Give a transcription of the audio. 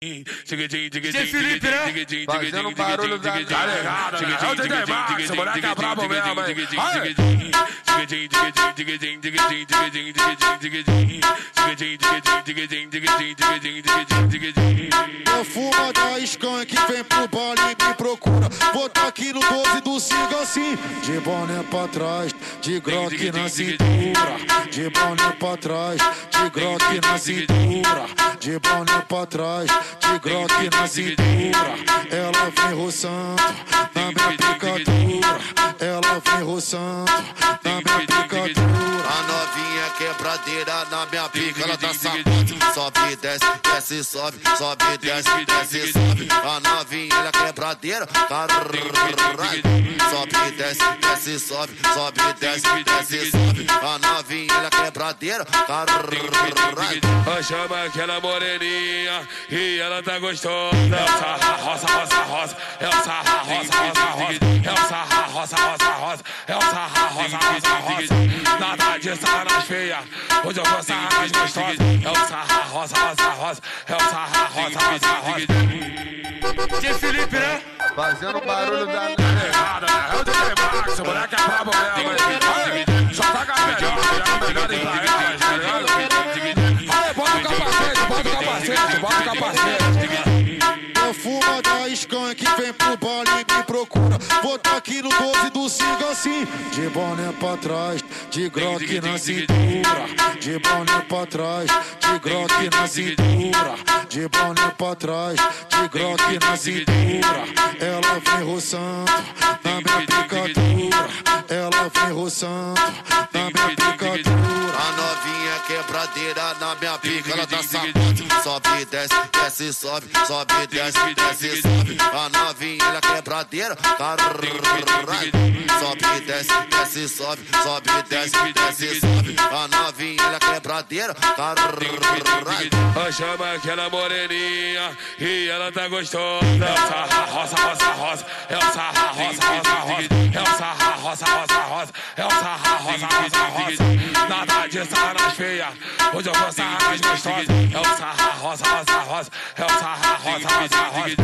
eat. DJ Felipe, né? Fazendo barulho da Tá ligado, né? É o DJ Max, esse moleque é brabo mesmo, hein? Aê! É fuma da skunk, vem pro baile e me procura. Vou tá aqui no 12 do Siga assim. De boné pra trás, de groque na cintura. De boné pra trás, de groque na cintura. De boné pra trás, de groque na cintura. Ela vem roçando na minha picadura. Ela vem roçando na minha picadura. A novinha quebradeira na minha pica, ela tá safada. Sobe, desce, desce, sobe, sobe, desce, desce, sobe. A novinha ela é quebradeira, caralho. Sobe, desce, desce, sobe, sobe, desce, desce, sobe. A novinha ela é quebradeira, caralho. Chama aquela moreninha e ela tá gostosa. É o sarra, roça, roça, roça. É sarra, roça, roça, roça. É o sarra, roça, roça, roça. Nada de sarras feia, hoje eu vou sarrar mais gostosa. É o sarra, roça, roça, roça. É o sarra, roça, roça, roça. DJ Felipe, né? Fazendo barulho da Errado, né? É o DJ Max, esse moleque é brabo mesmo! Só tá com a melhor, é a melhor em Israel, tá ligado? Aê, bota o capacete, bota o capacete, bota o capacete. Fuma da skunk, vem pro baile e me procura. Vou tá aqui no 12 do Siga assim. De boné pra trás, de groque na cintura. De boné pra trás, de groque na cintura. De boné pra trás, de groque na cintura. Ela vem roçando na minha picadura. Ela vem roçando na minha picadura. A novinha quebradeira na minha pica, ela tá safada. Sobe, desce, desce, sobe, sobe, desce, desce, sobe. A novinha é quebradeira, caralho. Sobe, desce, desce, sobe, sobe, desce, desce, sobe. A novinha é quebradeira, caralho. Chama aquela moreninha e ela tá gostosa. É o sarra, roça, roça, roça. É o sarra, roça, roça, roça. É o sarra, roça, roça, roça. É o sarra, roça, roça, roça hoje sarra nas é hoje eu vou sarrar nas gostosa. É o sarra rosa, rosa, rosa, é o sarra rosa, rosa, rosa.